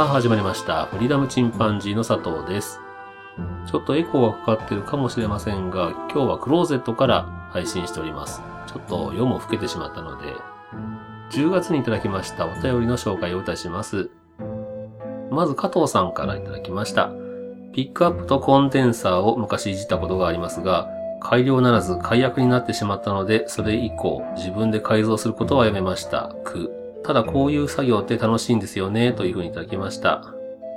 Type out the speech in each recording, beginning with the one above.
さあ始まりました。フリーダムチンパンジーの佐藤です。ちょっとエコーがかかってるかもしれませんが、今日はクローゼットから配信しております。ちょっと夜も更けてしまったので、10月にいただきましたお便りの紹介をいたします。まず加藤さんからいただきました。ピックアップとコンデンサーを昔いじったことがありますが、改良ならず解約になってしまったので、それ以降自分で改造することはやめました。く。ただこういう作業って楽しいんですよね、というふうにいただきました。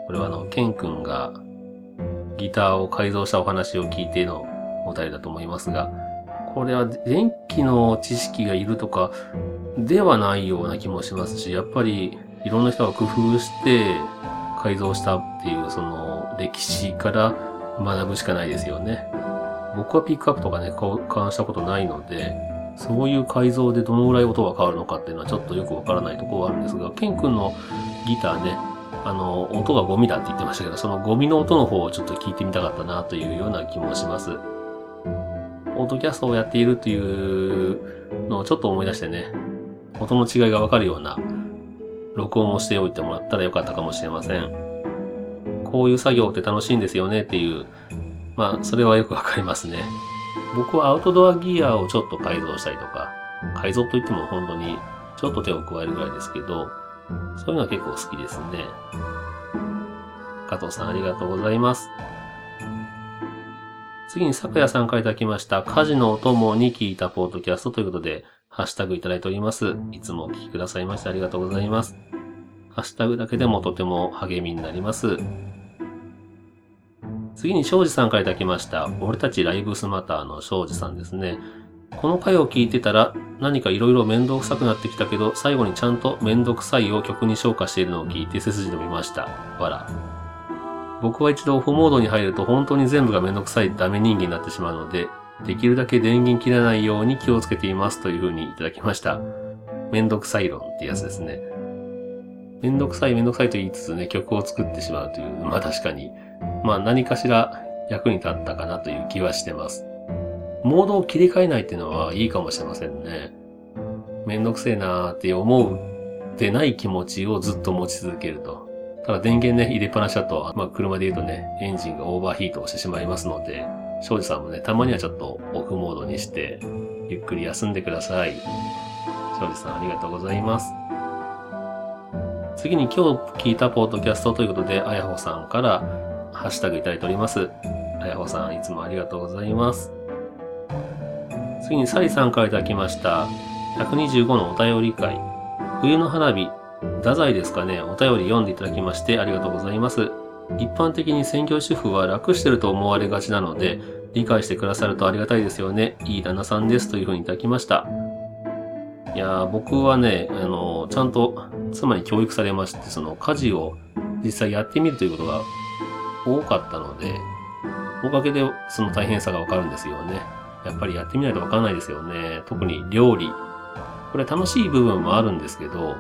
これはあの、ケン君がギターを改造したお話を聞いてのお便りだと思いますが、これは電気の知識がいるとかではないような気もしますし、やっぱりいろんな人が工夫して改造したっていうその歴史から学ぶしかないですよね。僕はピックアップとかね、交換したことないので、そういう改造でどのぐらい音が変わるのかっていうのはちょっとよくわからないところはあるんですが、ケン君のギターね、あの、音がゴミだって言ってましたけど、そのゴミの音の方をちょっと聞いてみたかったなというような気もします。ポッドキャストをやっているというのをちょっと思い出してね、音の違いがわかるような録音をしておいてもらったらよかったかもしれません。こういう作業って楽しいんですよねっていう、まあ、それはよくわかりますね。僕はアウトドアギアをちょっと改造したりとか、改造といっても本当にちょっと手を加えるぐらいですけど、そういうのは結構好きですね。加藤さんありがとうございます。次に昨夜さんからいただきました、家事のお供に聞いたポートキャストということで、ハッシュタグいただいております。いつもお聞きくださいましてありがとうございます。ハッシュタグだけでもとても励みになります。次に庄司さんからいただきました。俺たちライブスマターの庄司さんですね。この回を聞いてたら何か色々面倒くさくなってきたけど、最後にちゃんと面倒くさいを曲に昇華しているのを聞いて背筋伸びました。わら。僕は一度オフモードに入ると本当に全部が面倒くさいダメ人間になってしまうので、できるだけ電源切らないように気をつけていますというふうにいただきました。面倒くさい論ってやつですね。面倒くさい面倒くさいと言いつつね、曲を作ってしまうという、まあ確かに、まあ何かしら役に立ったかなという気はしてます。モードを切り替えないっていうのはいいかもしれませんね。めんどくせえなーって思うってない気持ちをずっと持ち続けると。ただ電源ね、入れっぱなしだと、まあ車で言うとね、エンジンがオーバーヒートをしてしまいますので、庄司さんもね、たまにはちょっとオフモードにして、ゆっくり休んでください。庄司さんありがとうございます。次に今日聞いたポートキャストということで、あやほさんからハッシュタグいただいております。あやほさん、いつもありがとうございます。次にサリさんからいただきました。125のお便り会。冬の花火、太宰ですかね、お便り読んでいただきましてありがとうございます。一般的に専業主婦は楽してると思われがちなので、理解してくださるとありがたいですよね。いい旦那さんです。というふうにいただきました。いやー、僕はね、あの、ちゃんと妻に教育されまして、その家事を実際やってみるということが多かったので、おかげでその大変さがわかるんですよね。やっぱりやってみないとわからないですよね。特に料理。これ楽しい部分もあるんですけど、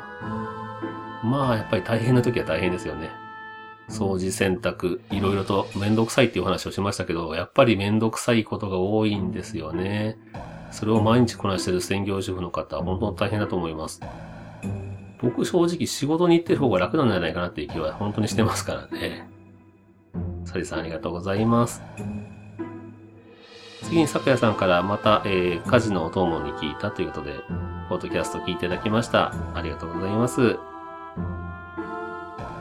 まあやっぱり大変な時は大変ですよね。掃除、洗濯、いろいろとめんどくさいっていう話をしましたけど、やっぱりめんどくさいことが多いんですよね。それを毎日こなしてる専業主婦の方は本当に大変だと思います。僕正直仕事に行ってる方が楽なんじゃないかなっていう気は本当にしてますからね。サリさんありがとうございます。次に咲夜さんからまた、えー、家事のお供に聞いたということで、ポッドキャスト聞いていただきました。ありがとうございます。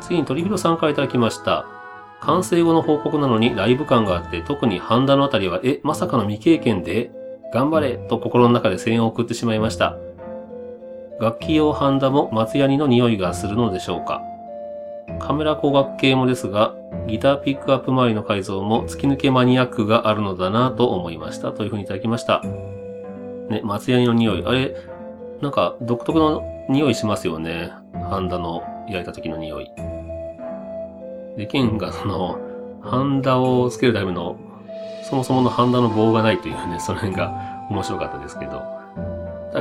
次に鳥広さんからいただきました。完成後の報告なのにライブ感があって、特にハンダのあたりは、え、まさかの未経験で頑張れと心の中で声援を送ってしまいました。楽器用ハンダも松ヤニの匂いがするのでしょうかカメラ工学系もですが、ギターピックアップ周りの改造も突き抜けマニアックがあるのだなと思いました。というふうにいただきました。ね、松ヤニの匂い。あれ、なんか独特の匂いしますよね。ハンダの焼いた時の匂い。で、ケンがその、ハンダをつけるための、そもそものハンダの棒がないというね、その辺が面白かったですけど。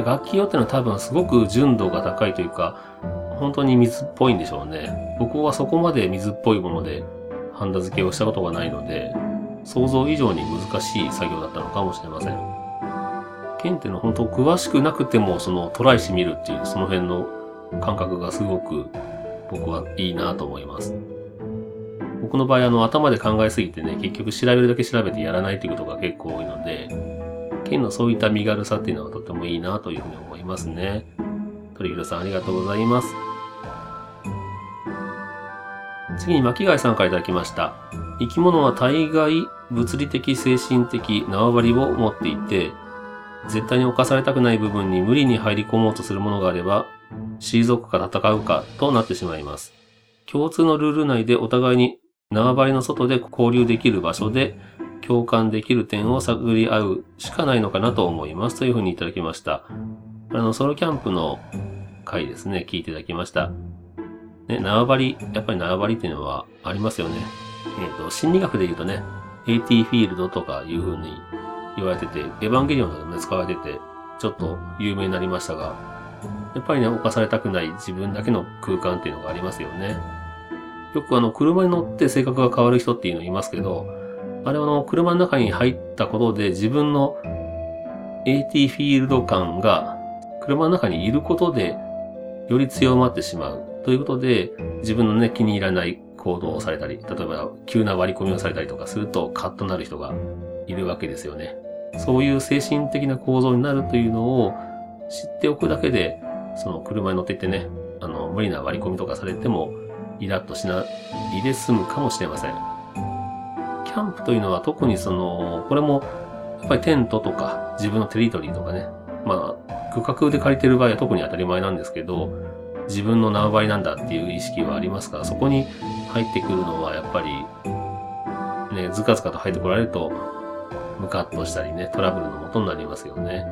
楽器用ってのは多分すごく純度が高いというか、本当に水っぽいんでしょうね。僕はそこまで水っぽいものでハンダ付けをしたことがないので、想像以上に難しい作業だったのかもしれません。剣っていうのは本当詳しくなくてもそのトライしてみるっていうその辺の感覚がすごく僕はいいなと思います。僕の場合あの頭で考えすぎてね、結局調べるだけ調べてやらないっていうことが結構多いので、剣のそういった身軽さっていうのはとてもいいなというふうに思いますね。鳥広さんありがとうございます。次に巻貝さんから頂きました。生き物は大概物理的精神的縄張りを持っていて、絶対に侵されたくない部分に無理に入り込もうとするものがあれば、退くか戦うかとなってしまいます。共通のルール内でお互いに縄張りの外で交流できる場所で共感できる点を探り合うしかないのかなと思います。というふうにいただきました。あの、ソロキャンプの回ですね、聞いていただきました。ね、縄張り、やっぱり縄張りっていうのはありますよね。えっ、ー、と、心理学で言うとね、AT フィールドとかいう風に言われてて、エヴァンゲリオンでも、使われてて、ちょっと有名になりましたが、やっぱりね、犯されたくない自分だけの空間っていうのがありますよね。よくあの、車に乗って性格が変わる人っていうのいますけど、あれはあの、車の中に入ったことで自分の AT フィールド感が車の中にいることでより強まってしまう。ということで、自分のね、気に入らない行動をされたり、例えば急な割り込みをされたりとかするとカッとなる人がいるわけですよね。そういう精神的な構造になるというのを知っておくだけで、その車に乗っていってね、あの、無理な割り込みとかされても、イラッとしないで済むかもしれません。キャンプというのは特にその、これも、やっぱりテントとか自分のテリトリーとかね、まあ、区画で借りてる場合は特に当たり前なんですけど、自分の縄張りなんだっていう意識はありますか？ら、そこに入ってくるのはやっぱり、ね、ずかずかと入ってこられると、ムカッとしたりね、トラブルの元になりますよね。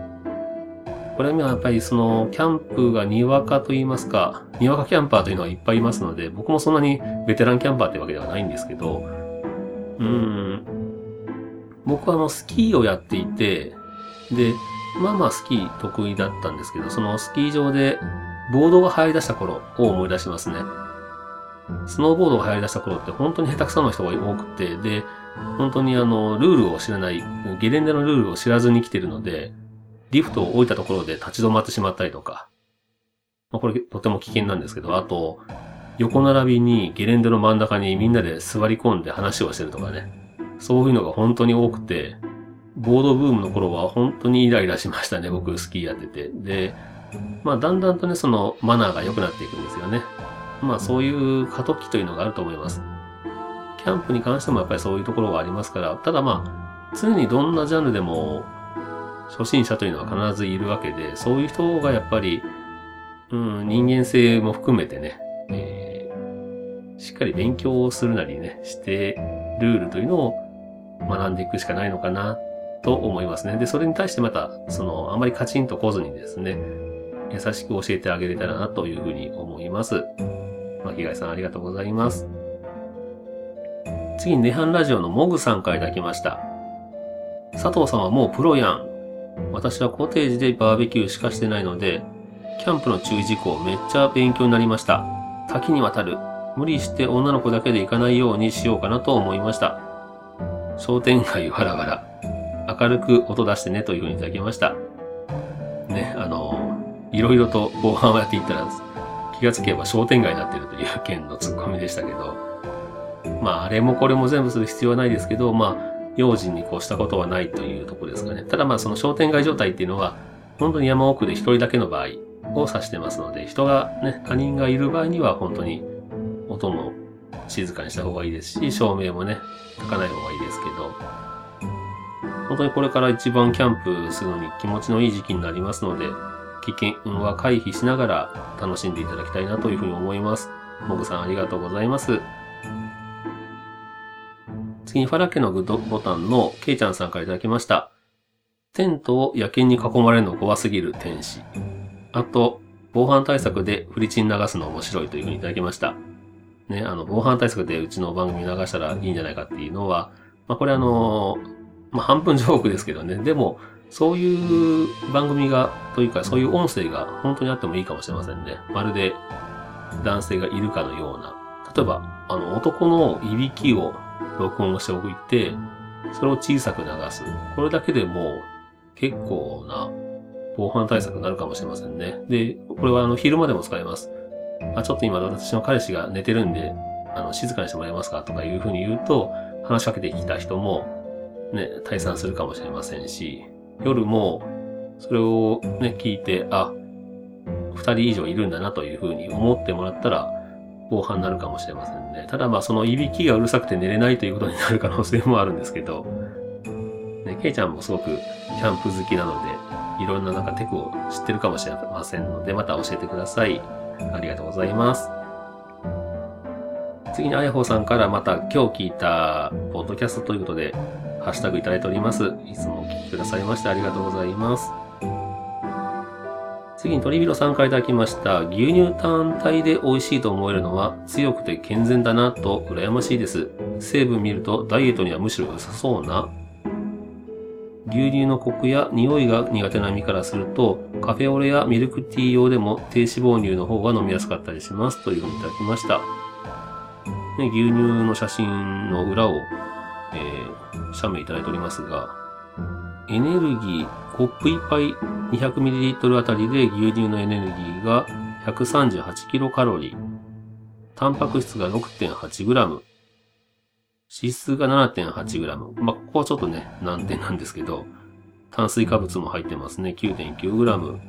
これはやっぱりその、キャンプがにわかと言いますか、にわかキャンパーというのはいっぱいいますので、僕もそんなにベテランキャンパーってわけではないんですけど、うん、僕はあの、スキーをやっていて、で、まあまあスキー得意だったんですけど、そのスキー場でボードが流行り出した頃を思い出しますね。スノーボードが流行り出した頃って本当に下手くそな人が多くて、で、本当にあの、ルールを知らない、ゲレンデのルールを知らずに来てるので、リフトを置いたところで立ち止まってしまったりとか、まあ、これとても危険なんですけど、あと、横並びにゲレンデの真ん中にみんなで座り込んで話をしてるとかね。そういうのが本当に多くて、ボードブームの頃は本当にイライラしましたね、僕スキーやってて。で、まあ、だんだんとね、そのマナーが良くなっていくんですよね。まあ、そういう過渡期というのがあると思います。キャンプに関してもやっぱりそういうところがありますから、ただまあ、常にどんなジャンルでも、初心者というのは必ずいるわけで、そういう人がやっぱり、うん、人間性も含めてね、えー、しっかり勉強をするなりね、して、ルールというのを学んでいくしかないのかな、と思いますね。で、それに対してまた、その、あまりカチンと来ずにですね、優しく教えてあげれたらなというふうに思います。巻貝さんありがとうございます。次にネハンラジオのモグさんからいただきました。佐藤さんはもうプロやん。私はコテージでバーベキューしかしてないので、キャンプの注意事項めっちゃ勉強になりました。多岐にわたる。無理して女の子だけで行かないようにしようかなと思いました。商店街わらわら。明るく音出してねというふうにいただきました。ね、あの、いろいろと防犯をやっていったら、気がつけば商店街になってるという件のツッコミでしたけど、まあ、あれもこれも全部する必要はないですけど、まあ、用心に越したことはないというとこですかね。ただまあ、その商店街状態っていうのは、本当に山奥で一人だけの場合を指してますので、人がね、他人がいる場合には本当に音も静かにした方がいいですし、照明もね、焚かない方がいいですけど、本当にこれから一番キャンプするのに気持ちのいい時期になりますので、危険は回避しながら楽しんでいただきたいなというふうに思います。モグさんありがとうございます。次にファラ家のグッドボタンのケイちゃんさんからいただきました。テントを野犬に囲まれるの怖すぎる天使。あと、防犯対策でフリチン流すの面白いというふうにいただきました。ね、あの、防犯対策でうちの番組流したらいいんじゃないかっていうのは、まあ、これあの、まあ、半分ジョークですけどね、でも、そういう番組が、というか、そういう音声が本当にあってもいいかもしれませんね。まるで男性がいるかのような。例えば、あの、男のいびきを録音しておいて、それを小さく流す。これだけでも結構な防犯対策になるかもしれませんね。で、これはあの、昼間でも使えます。あ、ちょっと今私の彼氏が寝てるんで、あの、静かにしてもらえますか？とかいうふうに言うと、話しかけてきた人も、ね、退散するかもしれませんし、夜も、それをね、聞いて、あ、二人以上いるんだなというふうに思ってもらったら、防犯になるかもしれませんね。ただまあそのいびきがうるさくて寝れないということになる可能性もあるんですけど、ね、ケイちゃんもすごくキャンプ好きなので、いろんななんかテクを知ってるかもしれませんので、また教えてください。ありがとうございます。次にあやほさんからまた今日聞いたポッドキャストということで、ハッシュタグいただいております。いつもお聞きくださいましてありがとうございます。次に鳥広さんからいただきました。牛乳単体で美味しいと思えるのは強くて健全だなと羨ましいです。成分見るとダイエットにはむしろ良さそうな。牛乳のコクや匂いが苦手な身からすると、カフェオレやミルクティー用でも低脂肪乳の方が飲みやすかったりしますというふうにいただきました。ね、牛乳の写真の裏を、えー、写メいただいておりますが、エネルギー、コップ1杯 200ml あたりで牛乳のエネルギーが 138kcal。タンパク質が 6.8g。脂質が 7.8g。まあ、ここはちょっとね、難点なんですけど、炭水化物も入ってますね。9.9g。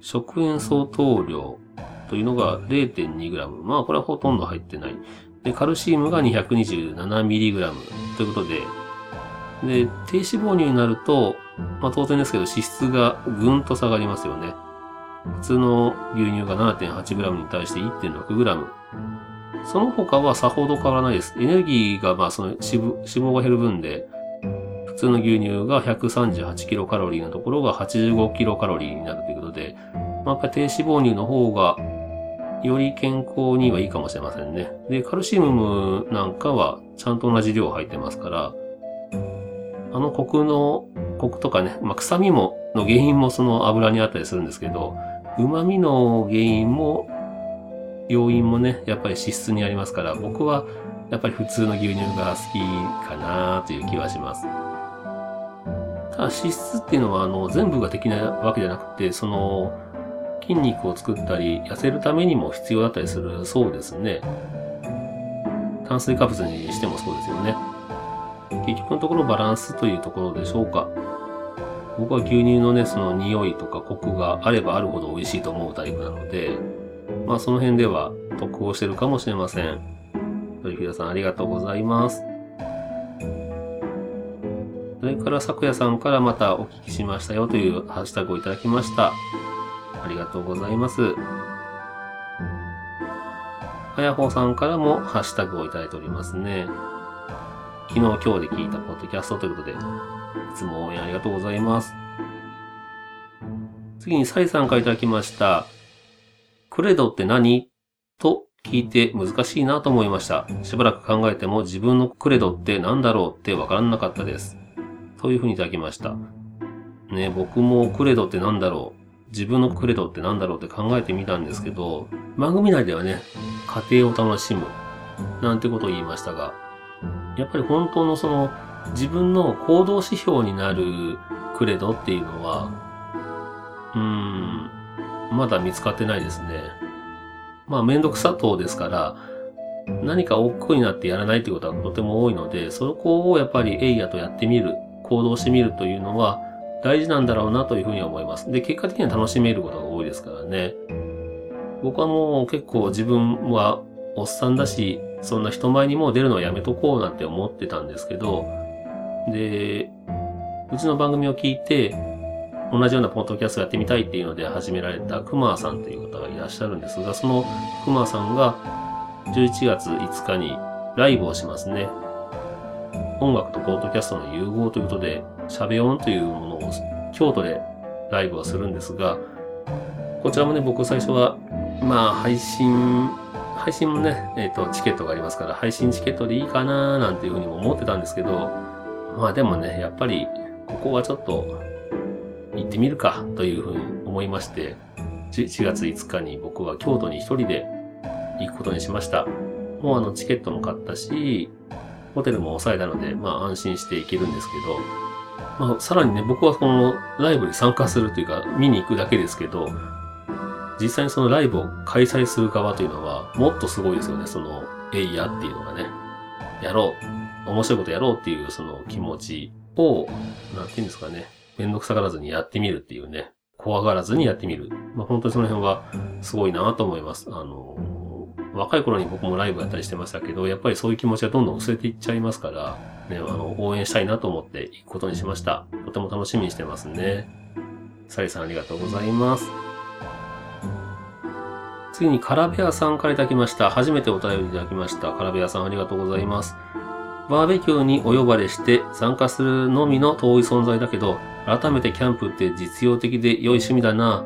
食塩相当量というのが 0.2g。まあ、これはほとんど入ってない。で、カルシウムが 227mg ということで、で、低脂肪乳になると、まあ当然ですけど脂質がぐんと下がりますよね。普通の牛乳が 7.8g に対して 1.6g。その他はさほど変わらないです。エネルギーがまあその脂肪が減る分で、普通の牛乳が138キロカロリーのところが85キロカロリーになるということで、まあ、やっぱり低脂肪乳の方がより健康にはいいかもしれませんね。で、カルシウムなんかはちゃんと同じ量入ってますから、あのコクの、コクとかね、まあ、臭みも、の原因もその油にあったりするんですけど、旨味の原因も、要因もね、やっぱり脂質にありますから、僕はやっぱり普通の牛乳が好きかなという気はします。ただ脂質っていうのは、あの、全部ができないわけじゃなくて、その、筋肉を作ったり、痩せるためにも必要だったりするそうですね。炭水化物にしてもそうですよね。結局のところバランスというところでしょうか。僕は牛乳のね、その匂いとかコクがあればあるほど美味しいと思うタイプなので、まあその辺では得をしてるかもしれません。鳥平さんありがとうございます。それから昨夜さんからまたお聞きしましたよというハッシュタグをいただきました。ありがとうございます。はやほさんからもハッシュタグをいただいておりますね。昨日今日で聞いたポッドキャストということで、いつも応援ありがとうございます。次にサイさんからいただきました。クレドって何？と聞いて難しいなと思いました。しばらく考えても自分のクレドって何だろうってわからなかったです。というふうにいただきました。ね、僕もクレドって何だろう自分のクレドって何だろうって考えてみたんですけど、番組内ではね、家庭を楽しむ、なんてことを言いましたが、やっぱり本当のその自分の行動指標になるクレドっていうのは、うん、まだ見つかってないですね。まあめんどくさとですから、何か億劫になってやらないということはとても多いので、そこをやっぱりエイヤとやってみる、行動してみるというのは大事なんだろうなというふうに思います。で、結果的には楽しめることが多いですからね。僕はもう結構自分はおっさんだし、そんな人前にもう出るのはやめとこうなんて思ってたんですけど、で、うちの番組を聞いて、同じようなポッドキャストやってみたいっていうので始められたクマさんという方がいらっしゃるんですが、そのクマさんが11月5日にライブをしますね。音楽とポッドキャストの融合ということで、喋音というものを京都でライブをするんですが、こちらもね、僕最初は、まあ、配信、配信もね、えっ、ー、と、チケットがありますから、配信チケットでいいかなーなんていうふうにも思ってたんですけど、まあでもね、やっぱり、ここはちょっと、行ってみるか、というふうに思いまして、1月5日に僕は京都に一人で行くことにしました。もうあの、チケットも買ったし、ホテルも抑えたので、まあ安心して行けるんですけど、まあさらにね、僕はこのライブに参加するというか、見に行くだけですけど、実際にそのライブを開催する側というのは、もっとすごいですよね。その、えいやっていうのがね。やろう。面白いことやろうっていうその気持ちを、なんていうんですかね。めんどくさがらずにやってみるっていうね。怖がらずにやってみる。まあ本当にその辺はすごいなと思います。あの、若い頃に僕もライブやったりしてましたけど、やっぱりそういう気持ちがどんどん薄れていっちゃいますから、ね、あの、応援したいなと思って行くことにしました。とても楽しみにしてますね。サリさんありがとうございます。次にカラベアさんからいただきました。初めてお便りいただきました。カラベアさんありがとうございます。バーベキューにお呼ばれして参加するのみの遠い存在だけど、改めてキャンプって実用的で良い趣味だな。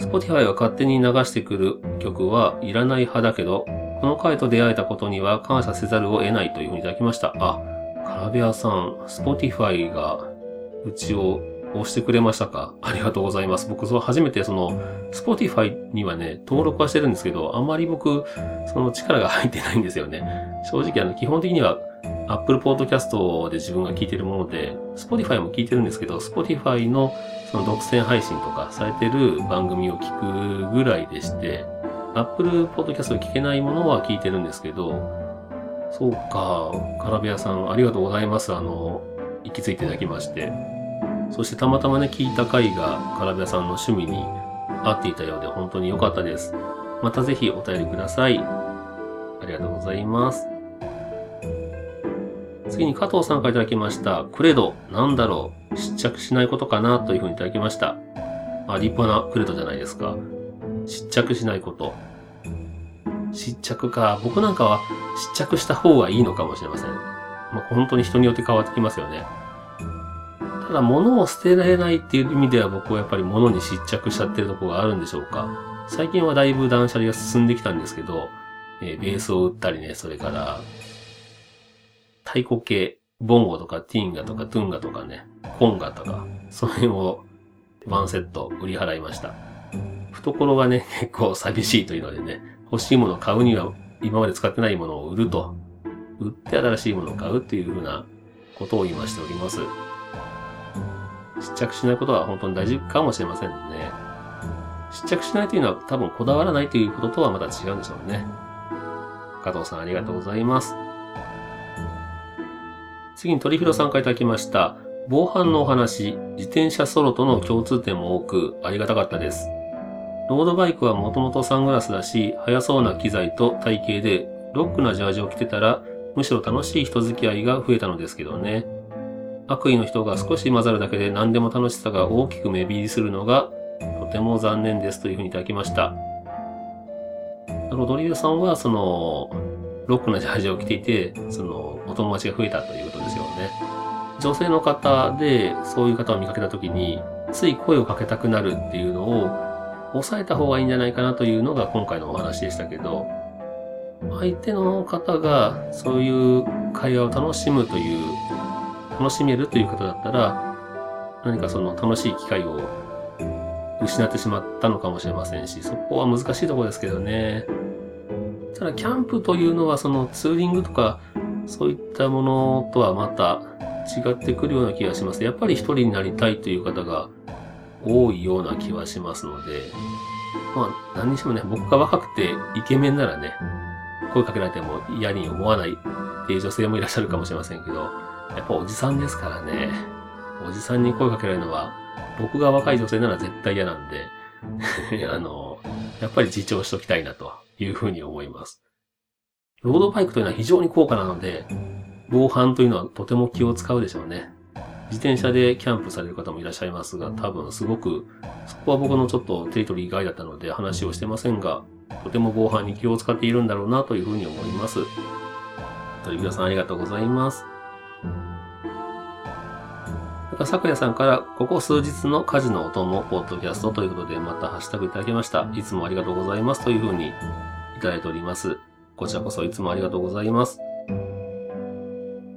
Spotify が勝手に流してくる曲はいらない派だけど、この回と出会えたことには感謝せざるを得ないというふうにいただきました。あ、カラベアさん、Spotify がうちを押してくれましたか？ありがとうございます。僕、その初めてその、Spotify にはね、登録はしてるんですけど、あんまり僕、その力が入ってないんですよね。正直、あの、基本的には Apple Podcast で自分が聞いてるもので、Spotify も聞いてるんですけど、Spotify のその独占配信とかされてる番組を聞くぐらいでして、Apple Podcast で聞けないものは聞いてるんですけど、そうか、カラビアさんありがとうございます。あの、行き着いていただきまして。そしてたまたまね、聞いた回が、カラビアさんの趣味に合っていたようで本当に良かったです。またぜひお便りください。ありがとうございます。次に加藤さんからいただきました。クレド、なんだろう失着しないことかなというふうにいただきました。あ、立派なクレドじゃないですか。失着しないこと。失着か。僕なんかは失着した方がいいのかもしれません。まあ、本当に人によって変わってきますよね。ただ物を捨てられないっていう意味では僕はやっぱり物に失着しちゃってるところがあるんでしょうか。最近はだいぶ断捨離が進んできたんですけど、えー、ベースを売ったりね、それから、太鼓系、ボンゴとかティンガとかトゥンガとかね、コンガとか、その辺をワンセット売り払いました。懐がね、結構寂しいというのでね、欲しいものを買うには今まで使ってないものを売ると、売って新しいものを買うっていうふうなことを今しております。失着しないことは本当に大事かもしれませんね。失着しないというのは多分こだわらないということとはまた違うんでしょうね。加藤さんありがとうございます。次に鳥広さんからいただきました。防犯のお話、自転車ソロとの共通点も多くありがたかったです。ロードバイクはもともとサングラスだし、速そうな機材と体型で、ロックなジャージを着てたら、むしろ楽しい人付き合いが増えたのですけどね。悪意の人が少し混ざるだけで何でも楽しさが大きく目減りするのがとても残念ですというふうにいただきました。ロドリゲさんはそのロックなジャージを着ていて、そのお友達が増えたということですよね。女性の方でそういう方を見かけたときに、つい声をかけたくなるっていうのを抑えた方がいいんじゃないかなというのが今回のお話でしたけど、相手の方がそういう会話を楽しむという楽しめるという方だったら、何かその楽しい機会を失ってしまったのかもしれませんし、そこは難しいところですけどね。ただ、キャンプというのはそのツーリングとか、そういったものとはまた違ってくるような気がします。やっぱり一人になりたいという方が多いような気はしますので、まあ、何にしてもね、僕が若くてイケメンならね、声かけられても嫌に思わないっていう女性もいらっしゃるかもしれませんけど、やっぱおじさんですからね。おじさんに声かけられるのは、僕が若い女性なら絶対嫌なんで あの、やっぱり自重しときたいなというふうに思います。ロードバイクというのは非常に高価なので、防犯というのはとても気を使うでしょうね。自転車でキャンプされる方もいらっしゃいますが、多分すごく、そこは僕のちょっとテリトリー以外だったので話をしてませんが、とても防犯に気を使っているんだろうなというふうに思います。鳥倉さんありがとうございます。それから、昨夜さんから、ここ数日の家事の音もポッドキャストということで、またハッシュタグいただきました。いつもありがとうございますというふうにいただいております。こちらこそいつもありがとうございます。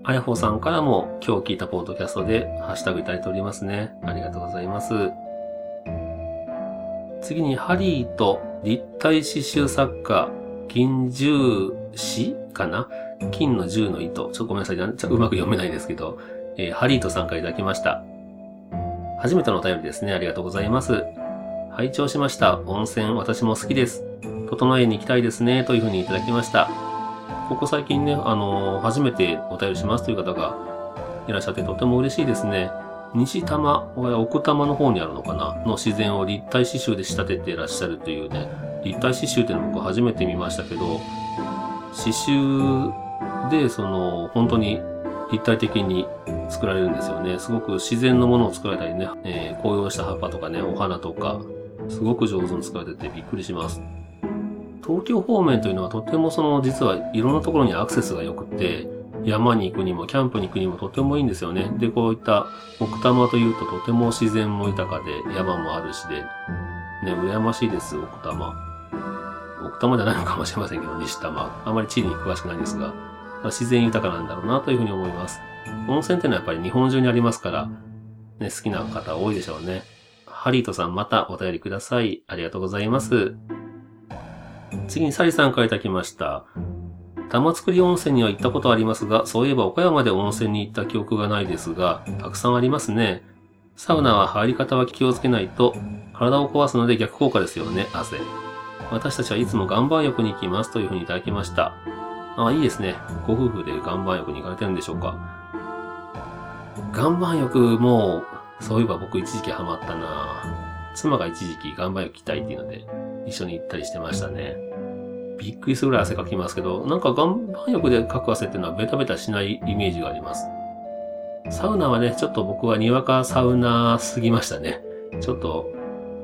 あやほさんからも今日聞いたポッドキャストでハッシュタグいただいておりますね。ありがとうございます。次に、ハリーと立体刺繍作家、金十詩かな？金の十の糸。ちょっとごめんなさい。ちゃうまく読めないですけど、えーハリーとさんからいただきました。初めてのお便りですね。ありがとうございます。拝聴しました。温泉、私も好きです。整えに行きたいですね。というふうにいただきました。ここ最近ね、あのー初めてお便りしますという方がいらっしゃってとても嬉しいですね。西多摩、奥多摩の方にあるのかな？の自然を立体刺繍で仕立てていらっしゃるというね、立体刺繍っていうのを僕初めて見ましたけど、刺繍で、その、本当に立体的に作られるんですよね。すごく自然のものを作られたりね、えー紅葉した葉っぱとかね、お花とか、すごく上手に作られててびっくりします。東京方面というのはとてもその、実はいろんなところにアクセスが良くて、山に行くにも、キャンプに行くにもとてもいいんですよね。で、こういった奥多摩というととても自然も豊かで、山もあるしで、ね、羨ましいです、奥多摩。奥多摩じゃないのかもしれませんけど、西多摩。あまり地理に詳しくないんですが、自然豊かなんだろうなというふうに思います。温泉ってのはやっぱり日本中にありますから、ね、好きな方多いでしょうね。ハリートさんまたお便りください。ありがとうございます。次にサリさんからいただきました。玉造温泉には行ったことありますが、そういえば岡山で温泉に行った記憶がないですが、たくさんありますね。サウナは入り方は気をつけないと、体を壊すので逆効果ですよね、汗。私たちはいつも岩盤浴に行きますというふうにいただきました。あ、いいですね。ご夫婦で岩盤浴に行かれてるんでしょうか。岩盤浴も、そういえば僕一時期ハマったな妻が一時期岩盤浴行きたいっていうので、一緒に行ったりしてましたね。びっくりするぐらい汗かきますけど、なんか岩盤浴でかく汗っていうのはベタベタしないイメージがあります。サウナはね、ちょっと僕はにわかサウナすぎましたね。ちょっと、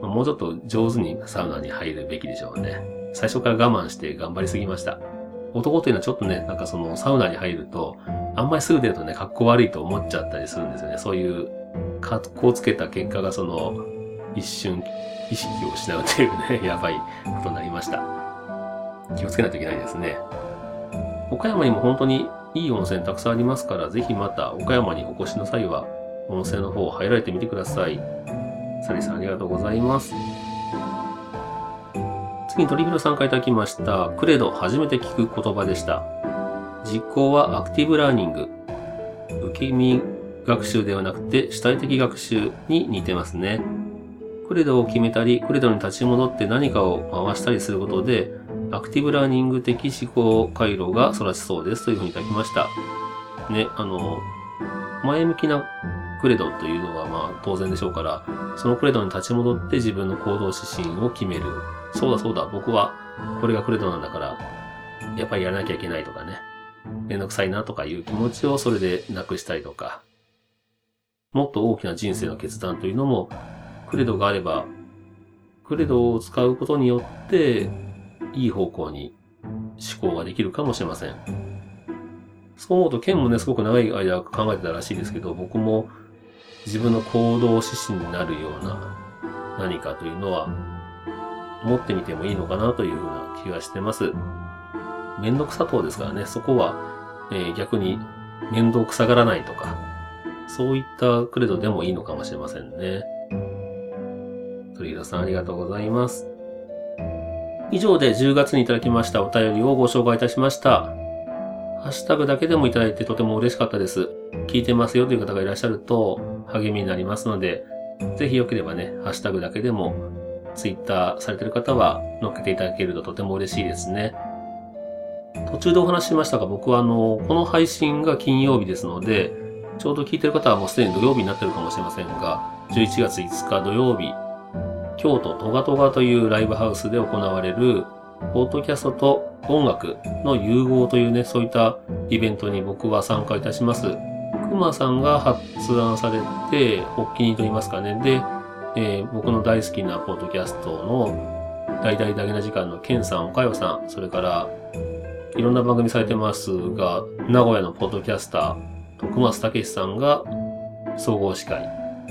もうちょっと上手にサウナに入るべきでしょうね。最初から我慢して頑張りすぎました。男というのはちょっとね、なんかそのサウナに入ると、あんまりすぐ出るとね、格好悪いと思っちゃったりするんですよね。そういう格好つけた結果がその、一瞬意識を失うというね、やばいことになりました。気をつけないといけないですね。岡山にも本当にいい温泉たくさんありますから、ぜひまた岡山にお越しの際は、温泉の方を入られてみてください。サリさんありがとうございます。次に鳥広さんからいただきました。クレド、初めて聞く言葉でした。実行はアクティブラーニング。受け身学習ではなくて主体的学習に似てますね。クレドを決めたり、クレドに立ち戻って何かを回したりすることで、アクティブラーニング的思考回路が育ちそうですというふうにいただきました。ね、あの、前向きなクレドというのはまあ当然でしょうから、そのクレドに立ち戻って自分の行動指針を決める。そうだそうだ、僕はこれがクレドなんだから、やっぱりやらなきゃいけないとかね。めんどくさいなとかいう気持ちをそれでなくしたりとか。もっと大きな人生の決断というのも、クレドがあれば、クレドを使うことによって、いい方向に思考ができるかもしれません。そう思うと、ケンもね、すごく長い間考えてたらしいですけど、僕も自分の行動指針になるような何かというのは、持ってみてもいいのかなというふうな気がしてます。めんどくさそうですからね、そこは、えー逆に面倒くさがらないとか、そういったクレドでもいいのかもしれませんね。鳥広さんありがとうございます。以上で10月にいただきましたお便りをご紹介いたしました。ハッシュタグだけでもいただいてとても嬉しかったです。聞いてますよという方がいらっしゃると励みになりますので、ぜひよければね、ハッシュタグだけでもツイッターされてる方は載っけていただけるととても嬉しいですね。途中でお話ししましたが、僕はあの、この配信が金曜日ですので、ちょうど聞いてる方はもうすでに土曜日になってるかもしれませんが、11月5日土曜日、京都トガトガというライブハウスで行われる、ポッドキャストと音楽の融合というね、そういったイベントに僕は参加いたします。くまさんが発案されて、発起人と言いますかね。で、えー僕の大好きなポッドキャストの大々だけな時間のケンさん、おかよさん、それから、いろんな番組されてますが、名古屋のポッドキャスター、徳松武さんが総合司会。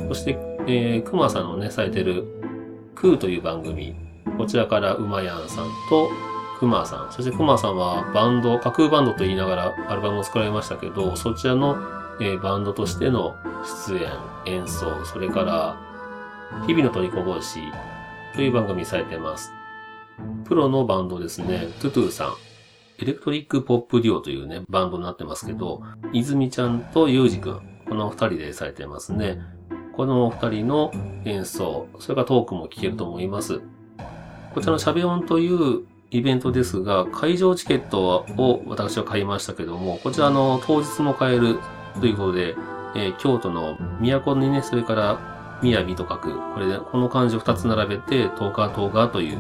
そして、えー、熊さんのね、されてる、クーという番組。こちらから馬やんさんと、熊さん。そして熊さんはバンド、架空バンドと言いながらアルバムを作られましたけど、そちらの、えー、バンドとしての出演、演奏、それから、日々の取りこぼしという番組されてます。プロのバンドですね、トゥトゥさん。エレクトリックポップデュオというね、バンドになってますけど、泉ちゃんとゆうじくん、この二人でされてますね。この二人の演奏、それからトークも聞けると思います。こちらのシャベオンというイベントですが、会場チケットを私は買いましたけども、こちらの当日も買えるということで、えー、京都の都にね、それから雅と書く、これで、この漢字を二つ並べて、東海東画という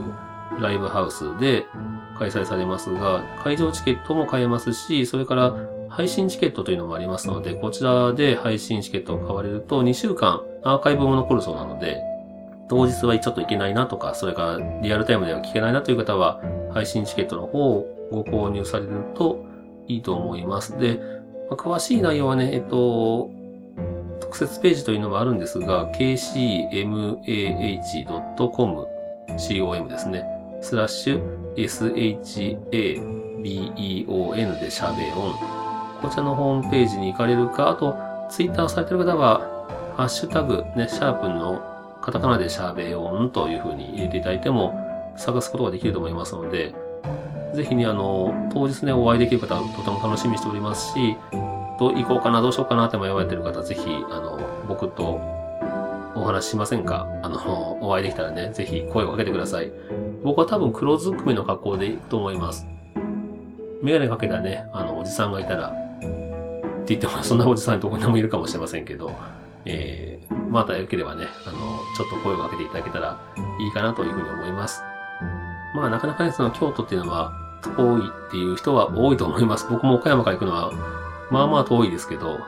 ライブハウスで開催されますが、会場チケットも買えますし、それから配信チケットというのもありますので、こちらで配信チケットを買われると2週間アーカイブも残るそうなので、当日はちょっと行けないなとか、それからリアルタイムでは聞けないなという方は、配信チケットの方をご購入されるといいと思います。で、ま、詳しい内容はね、えっと、特設ページというのもあるんですが、kcmah.com、com ですね。スラッシュ shabeon でシャベオン。こちらのホームページに行かれるか、あと、ツイッターされてる方は、ハッシュタグ、ね、シャープのカタカナでシャベオンという風に入れていただいても、探すことができると思いますので、ぜひね、あの、当日ね、お会いできる方、とても楽しみにしておりますし、どう行こうかな、どうしようかなって迷われてる方、ぜひ、あの、僕とお話ししませんか？あの、お会いできたらね、ぜひ声をかけてください。僕は多分黒ずくめの格好で行くと思います。メガネかけたね、あの、おじさんがいたら、って言っても、そんなおじさんどこにでもいるかもしれませんけど、えー、また良ければね、あの、ちょっと声をかけていただけたらいいかなというふうに思います。まあ、なかなかね、その京都っていうのは遠いっていう人は多いと思います。僕も岡山から行くのは、まあまあ遠いですけど、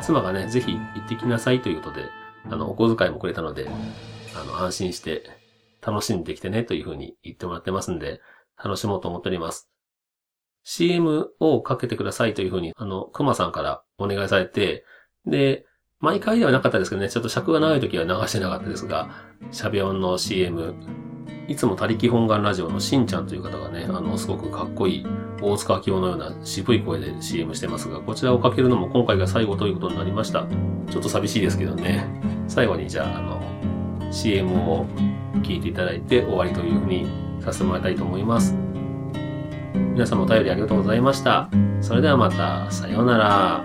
妻がね、ぜひ行ってきなさいということで、あの、お小遣いもくれたので、あの、安心して楽しんできてねというふうに言ってもらってますんで、楽しもうと思っております。CM をかけてくださいというふうに、あの、熊さんからお願いされて、で、毎回ではなかったですけどね、ちょっと尺が長い時は流してなかったですが、シャベオンの CM、いつも他力本願ラジオのしんちゃんという方がね、あの、すごくかっこいい大塚明夫のような渋い声で CM してますが、こちらをかけるのも今回が最後ということになりました。ちょっと寂しいですけどね。最後にじゃあ、あの、CM を聞いていただいて終わりというふうにさせてもらいたいと思います。皆さんもお便りありがとうございました。それではまた、さようなら。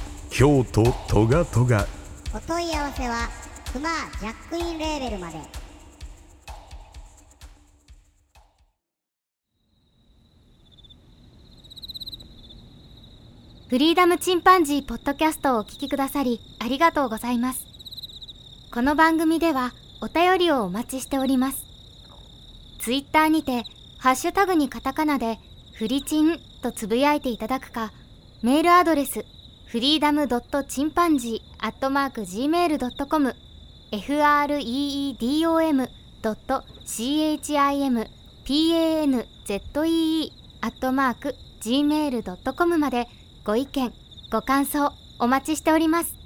京都トガトガ。お問い合わせはクマジャックインレーベルまで。フリーダムチンパンジーポッドキャストをお聞きくださりありがとうございます。この番組ではお便りをお待ちしております。ツイッターにてハッシュタグにカタカナでフリチンとつぶやいていただくかメールアドレスフリーダムドットチンパンジーアットマーク Gmail.com freedom ドット chimpanzee アットマーク gmail.com までご意見ご感想お待ちしております。